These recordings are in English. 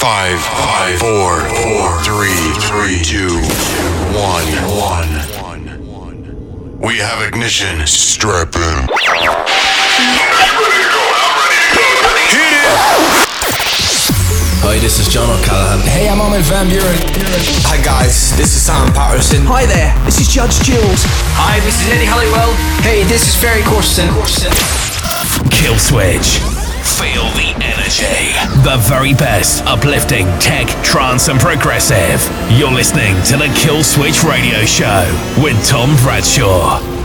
Five, five, four, four, three, three, two, one, one. We have ignition. Strap in. Hi, this is John O'Callaghan. Hey, I'm Armin van Buuren. Hi guys, this is Sam Patterson. Hi there, this is Judge Jules. Hi, this is Eddie Halliwell. Hey, this is Ferry Corsten. Kill Switch. Feel the energy. The very best uplifting tech, trance, and progressive. You're listening to the Kill Switch Radio Show with Tom Bradshaw.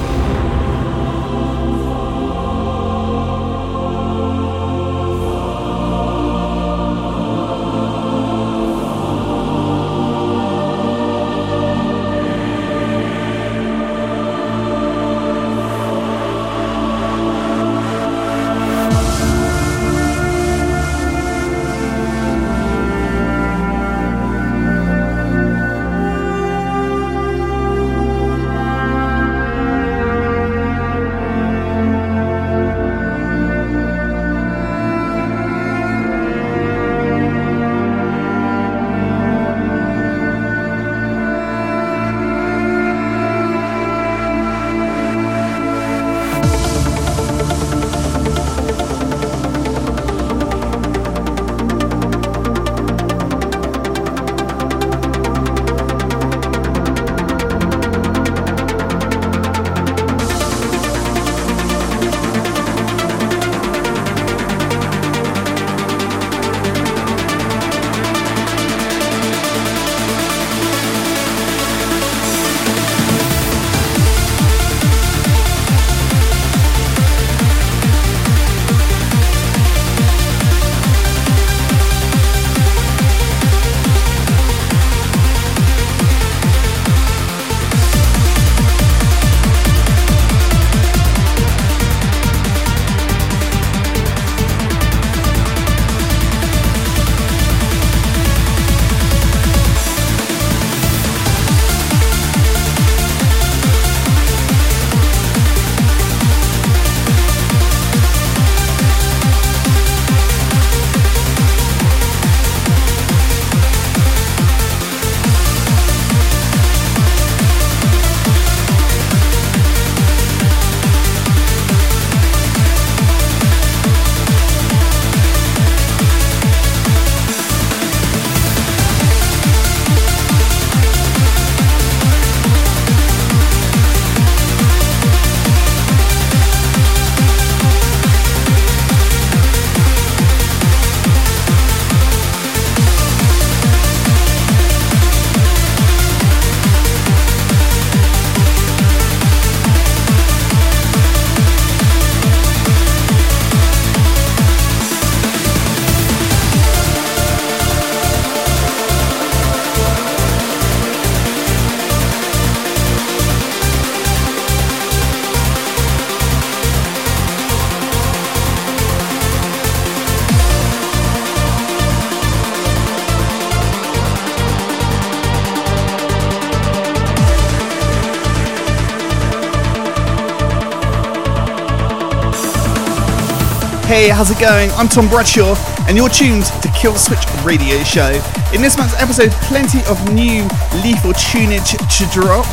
Hey, how's it going? I'm Tom Bradshaw, and you're tuned to Kill Switch Radio Show. In this month's episode, plenty of new lethal tunage to drop.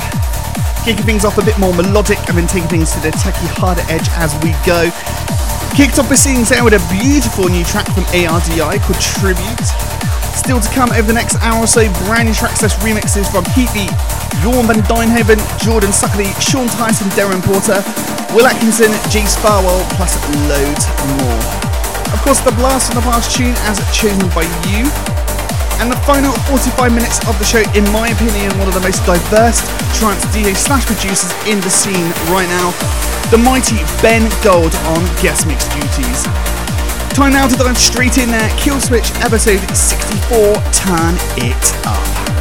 Kicking things off a bit more melodic and then taking things to the techie harder edge as we go. Kicked off the scenes there with a beautiful new track from ARDI called Tribute. Still to come over the next hour or so, brand new tracks slash remixes from Heatbeat, Jorn van Deynhoven, Jordan Suckley, Sean Tyson, Darren Porter, Will Atkinson, G Sparwell, plus loads more. Of course, the blast from the past tune as chosen by you. And the final 45 minutes of the show, in my opinion, one of the most diverse trance DJ slash producers in the scene right now, the mighty Ben Gold on guest mix duties. Time now to dive straight in there. Kill Switch episode 64. Turn it up.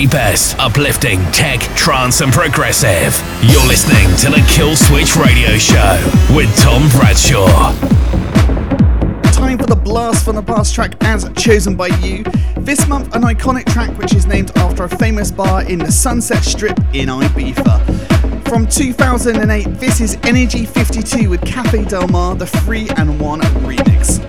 Very best uplifting tech, trance, and progressive. You're listening to the Kill Switch Radio Show with Tom Bradshaw. Time for the blast from the past track as chosen by you. This month, an iconic track which is named after a famous bar in the Sunset Strip in Ibiza. From 2008, this is Energy 52 with Cafe Del Mar, the 3 and 1 remix.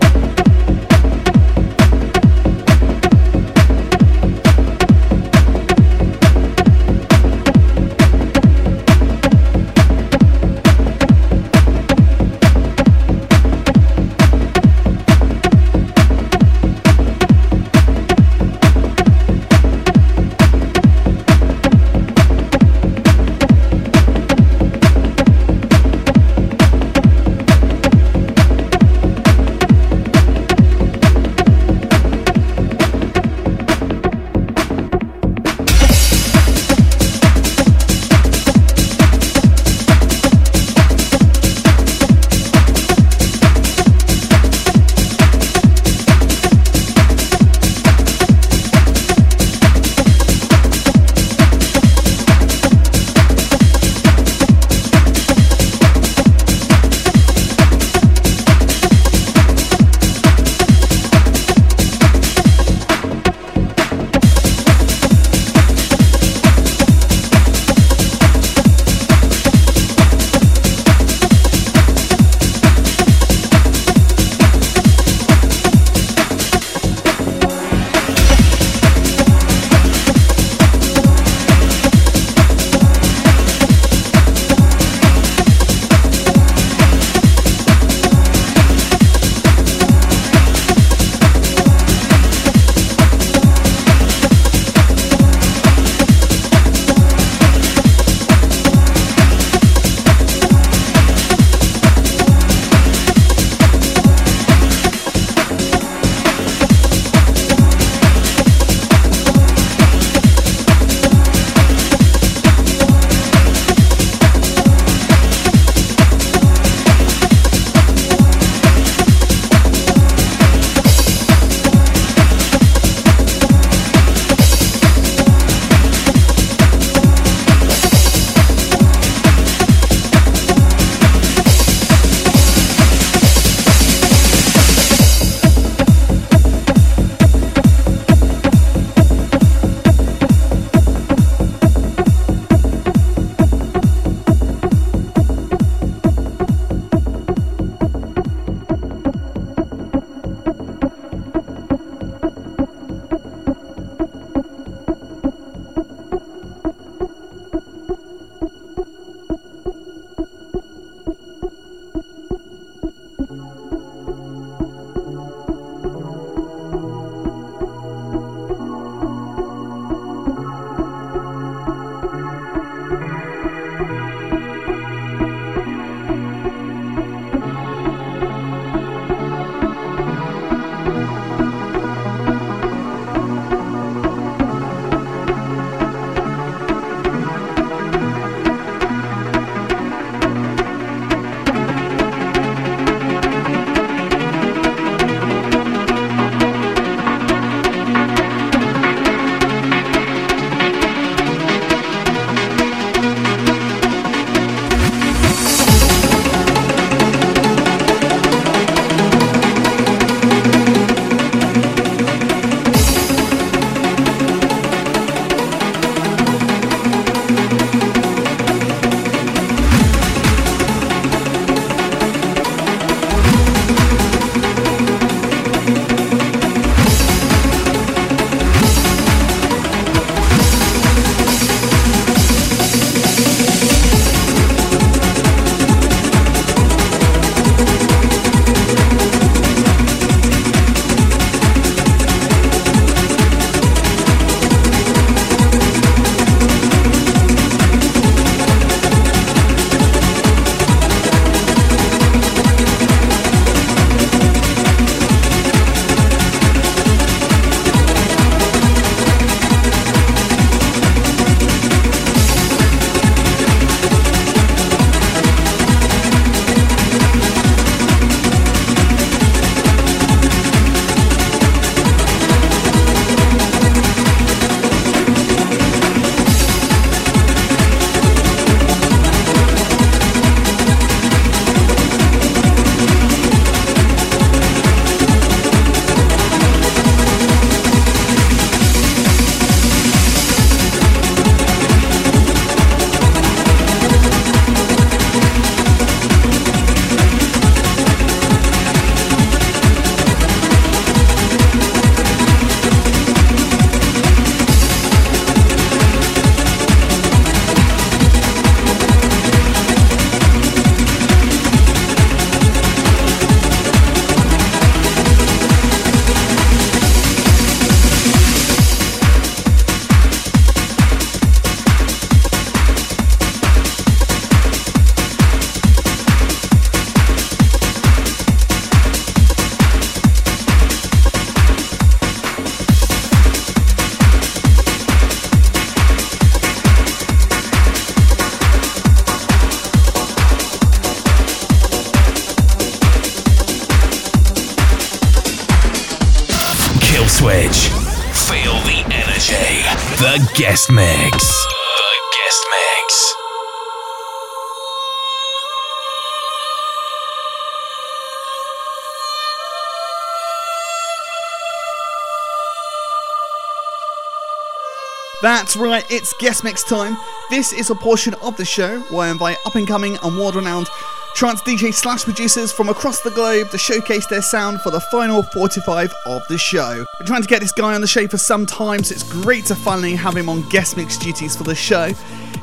That's right, it's guest mix time. This is a portion of the show where I invite up and coming and world renowned trance DJ slash producers from across the globe to showcase their sound for the final 45 of the show. Been trying to get this guy on the show for some time, so it's great to finally have him on guest mix duties for the show.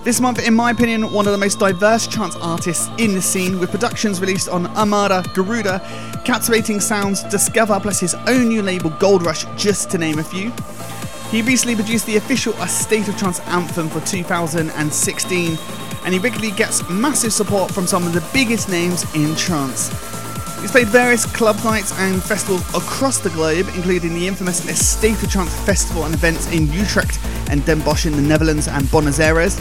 This month, in my opinion, one of the most diverse trance artists in the scene, with productions released on Armada, Garuda, Captivating Sounds, Discover, plus his own new label Gold Rush, just to name a few. He recently produced the official A State of Trance anthem for 2016, and he regularly gets massive support from some of the biggest names in trance. He's played various club nights and festivals across the globe, including the infamous A State of Trance Festival and events in Utrecht and Den Bosch in the Netherlands and Buenos Aires.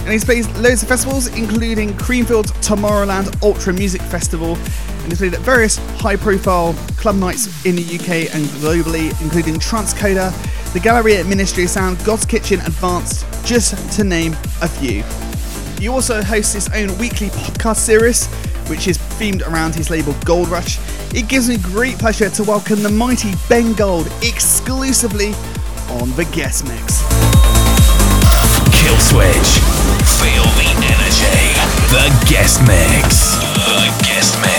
And he's played loads of festivals, including Creamfields Tomorrowland Ultra Music Festival, and he's played at various high profile club nights in the UK and globally, including Transcoder, the Gallery Ministry of Sound, Godskitchen Advanced, just to name a few. He also hosts his own weekly podcast series, which is themed around his label Gold Rush. It gives me great pleasure to welcome the mighty Ben Gold exclusively on the guest mix. Kill Switch. Feel the energy. The guest mix. The guest mix.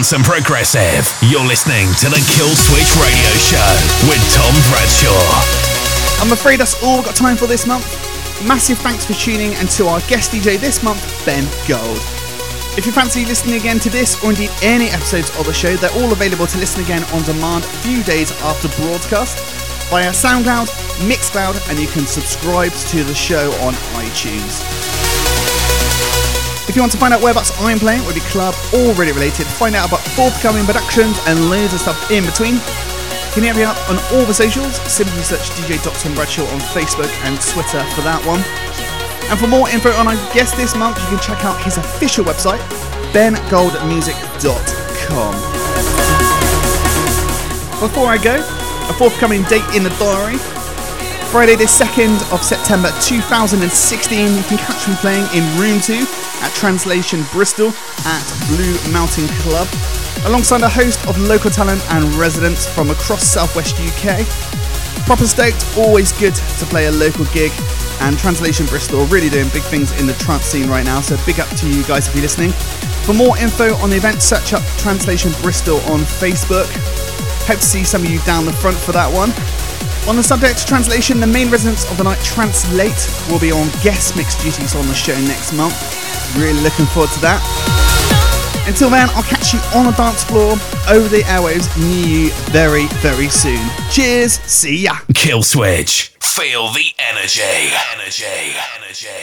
Trance, and progressive. You're listening to the Kill Switch Radio Show with Tom Bradshaw. I'm afraid that's all we've got time for this month. Massive thanks for tuning and to our guest DJ this month, Ben Gold. If you fancy listening again to this or indeed any episodes of the show, they're all available to listen again on demand a few days after broadcast via SoundCloud, Mixcloud, and you can subscribe to the show on iTunes. If you want to find out whereabouts I'm playing, whether club or really related, find out about forthcoming productions and loads of stuff in between, you can hit me up on all the socials. Simply search DJ Tom Bradshaw on Facebook and Twitter for that one. And for more info on our guest this month, you can check out his official website, bengoldmusic.com. Before I go, a forthcoming date in the diary. Friday the 2nd of September 2016, you can catch me playing in Room 2 at Translation Bristol at Blue Mountain Club, alongside a host of local talent and residents from across southwest UK. Proper stoked, always good to play a local gig, and Translation Bristol really doing big things in the trance scene right now, so big up to you guys if you're listening. For more info on the event, search up Translation Bristol on Facebook. Hope to see some of you down the front for that one. On the subject of translation, the main residents of the night Translate will be on guest mix duties on the show next month. Really looking forward to that. Until then, I'll catch you on the dance floor over the airwaves near you very, very soon. Cheers, see ya. Kill Switch. Feel the energy. Energy. Energy.